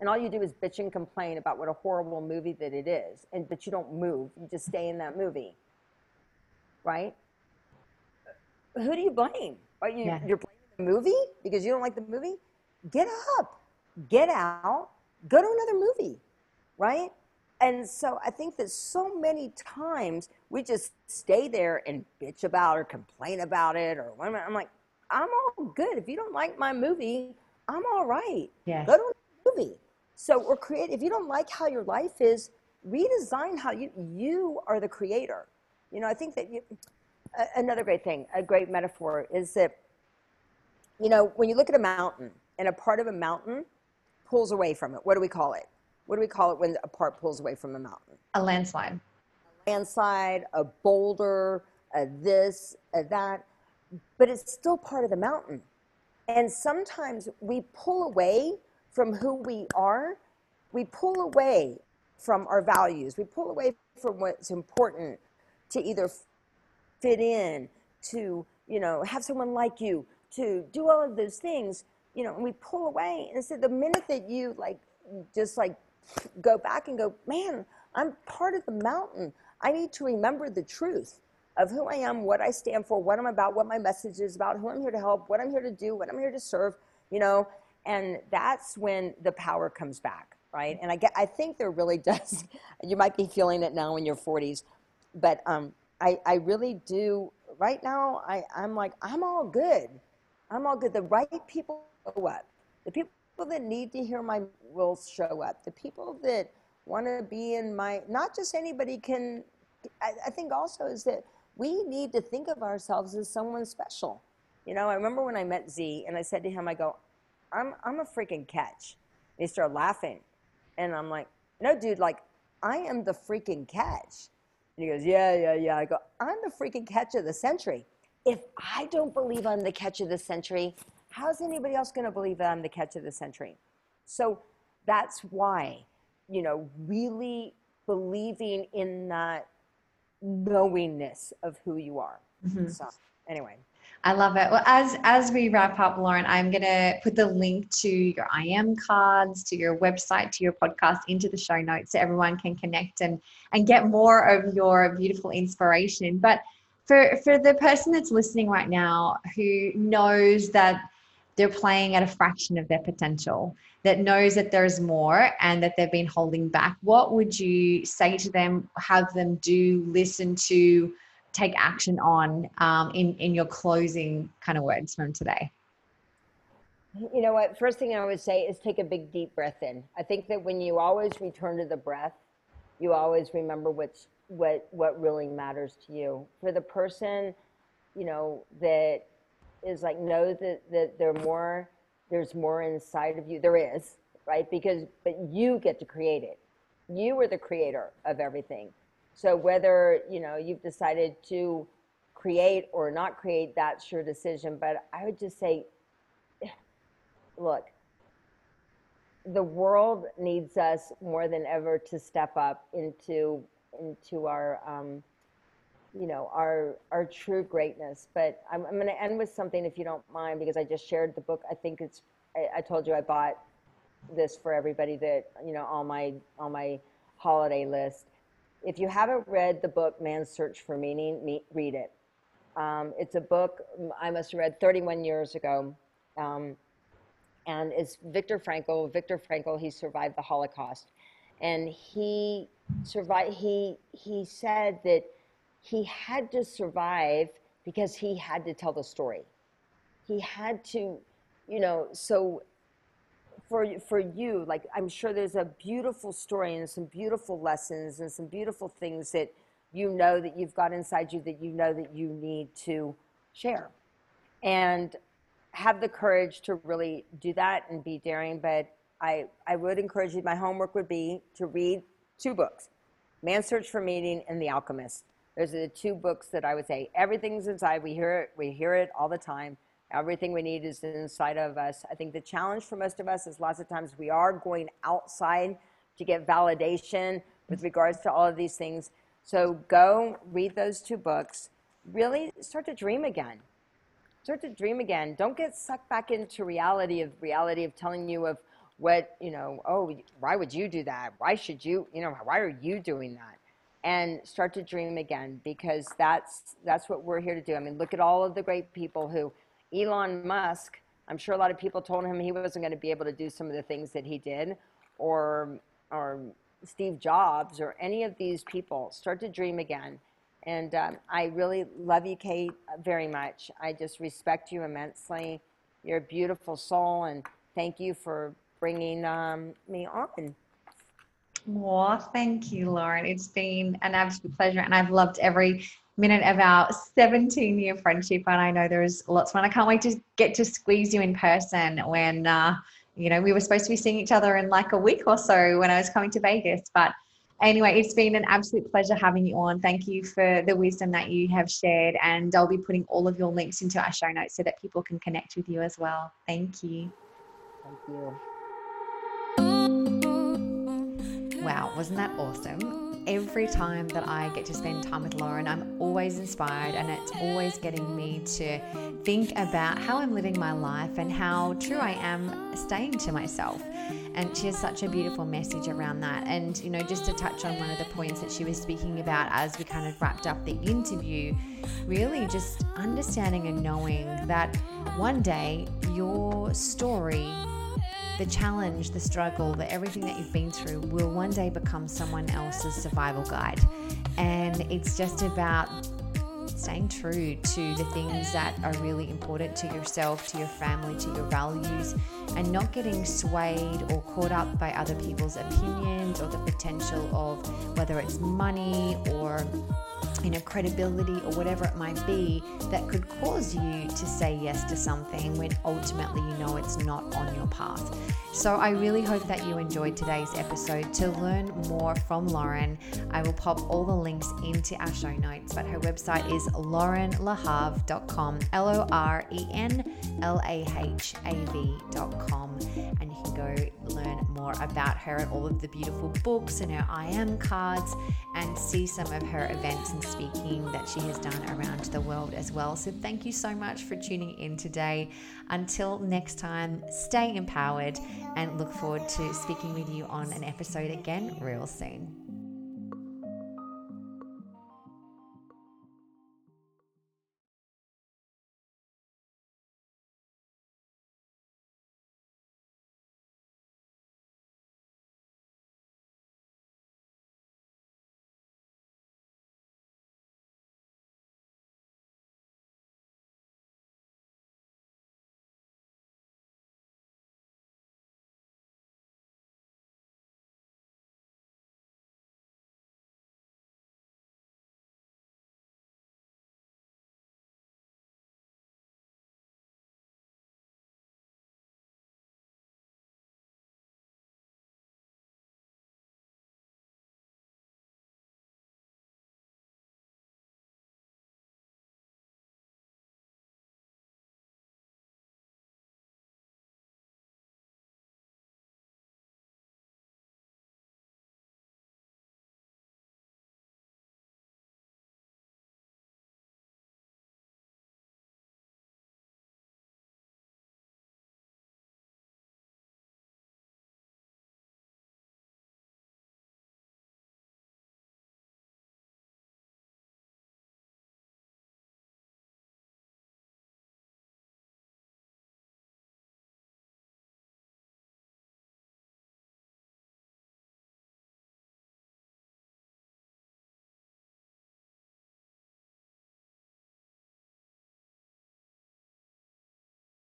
Speaker 2: And all you do is bitch and complain about what a horrible movie that it is. And but you don't move. You just stay in that movie. Right? Who do you blame? Are you
Speaker 1: Yeah.
Speaker 2: you're blaming the movie because you don't like the movie? Get up, get out, go to another movie, right? And so I think that so many times we just stay there and bitch about or complain about it or when I'm like, I'm all good. If you don't like my movie, I'm all right.
Speaker 1: Yes.
Speaker 2: Go to a movie. So, or create, if you don't like how your life is, redesign how you, you are the creator. You know, I think that you, another great thing, a great metaphor is that, you know, when you look at a mountain and a part of a mountain pulls away from it, what do we call it? What do we call it when a part pulls away from a mountain?
Speaker 1: A landslide.
Speaker 2: A landslide, a boulder, a this, a that, but it's still part of the mountain. And sometimes we pull away from who we are. We pull away from our values. We pull away from what's important to either fit in, to, you know, have someone like you, to do all of those things, you know, and we pull away. And so the minute that you like just like go back and go, man, I'm part of the mountain. I need to remember the truth of who I am, what I stand for, what I'm about, what my message is about, who I'm here to help, what I'm here to do, what I'm here to serve, you know, and that's when the power comes back, right? And I get, I think there really does. You might be feeling it now in your 40s, but um, I, I really do. Right now, I, I'm like, I'm all good. I'm all good. The right people show up. The people that need to hear my will show up. The people that want to be in my, not just anybody can. I, I think also is that we need to think of ourselves as someone special. You know, I remember when I met Z and I said to him, I go, I'm, I'm a freaking catch. And he started laughing. And I'm like, no, dude, like, I am the freaking catch. And he goes, yeah, yeah, yeah. I go, I'm the freaking catch of the century. If I don't believe I'm the catch of the century, how's anybody else going to believe that I'm the catch of the century? So that's why, you know, really believing in that knowingness of who you are. Mm-hmm. So anyway.
Speaker 1: I love it. Well, as as we wrap up, Loren, I'm gonna put the link to your I am cards, to your website, to your podcast into the show notes so everyone can connect and and get more of your beautiful inspiration. But for for the person that's listening right now who knows that they're playing at a fraction of their potential, that knows that there's more and that they've been holding back, what would you say to them, have them do, listen to? take action on um, in in your closing kind of words from today?
Speaker 2: You know what? First thing I would say is take a big deep breath in. I think that when you always return to the breath, you always remember what's what what really matters to you. For the person, you know, that is like know that that there more there's more inside of you. There is, right? Because but you get to create it. You are the creator of everything. So whether, you know, you've decided to create or not create, that's your decision. But I would just say, look, the world needs us more than ever to step up into into our um, you know our our true greatness but i'm, I'm going to end with something if you don't mind because i just shared the book i think it's I, I, told you i bought this for everybody that you know on my on my holiday list if you haven't read the book Man's Search for Meaning, me, read it. Um, it's a book I must have read 31 years ago. Um, and it's Viktor Frankl. Viktor Frankl, he survived the Holocaust. And he survived, he, he said that he had to survive because he had to tell the story. He had to, you know, so for for you like i'm sure there's a beautiful story and some beautiful lessons and some beautiful things that you know that you've got inside you that you know that you need to share and have the courage to really do that and be daring but i i would encourage you my homework would be to read two books man's search for meaning and the alchemist those are the two books that i would say everything's inside we hear it we hear it all the time Everything we need is inside of us. I think the challenge for most of us is lots of times we are going outside to get validation with regards to all of these things. So go read those two books. Really start to dream again. Start to dream again. Don't get sucked back into reality of reality of telling you of what, you know, oh, why would you do that? Why should you, you know, why are you doing that? And start to dream again because that's that's what we're here to do. I mean, look at all of the great people who Elon Musk, I'm sure a lot of people told him he wasn't going to be able to do some of the things that he did, or or Steve Jobs, or any of these people. Start to dream again. And um, I really love you, Kate, very much. I just respect you immensely. You're a beautiful soul, and thank you for bringing um, me on.
Speaker 1: Well, thank you, Loren. It's been an absolute pleasure, and I've loved every minute of our 17 year friendship. And I know there's lots fun. I can't wait to get to squeeze you in person when, uh, you know, we were supposed to be seeing each other in like a week or so when I was coming to Vegas. But anyway, it's been an absolute pleasure having you on. Thank you for the wisdom that you have shared. And I'll be putting all of your links into our show notes so that people can connect with you as well. Thank you.
Speaker 2: Thank you.
Speaker 1: Wow, wasn't that awesome? Every time that I get to spend time with Loren, I'm always inspired and it's always getting me to think about how I'm living my life and how true I am staying to myself. And she has such a beautiful message around that. And, you know, just to touch on one of the points that she was speaking about as we kind of wrapped up the interview, really just understanding and knowing that one day your story the challenge, the struggle, the everything that you've been through will one day become someone else's survival guide. And it's just about staying true to the things that are really important to yourself, to your family, to your values, and not getting swayed or caught up by other people's opinions or the potential of whether it's money or you know, credibility or whatever it might be that could cause you to say yes to something when ultimately you know it's not on your path. So I really hope that you enjoyed today's episode. To learn more from Loren, I will pop all the links into our show notes, but her website is lorenlahav.com, L O R E N L A H A V.com, and you can go learn more about her and all of the beautiful books and her I am cards and see some of her events and speaking that she has done around the world as well. So thank you so much for tuning in today. Until next time, stay empowered and look forward to speaking with you on an episode again real soon.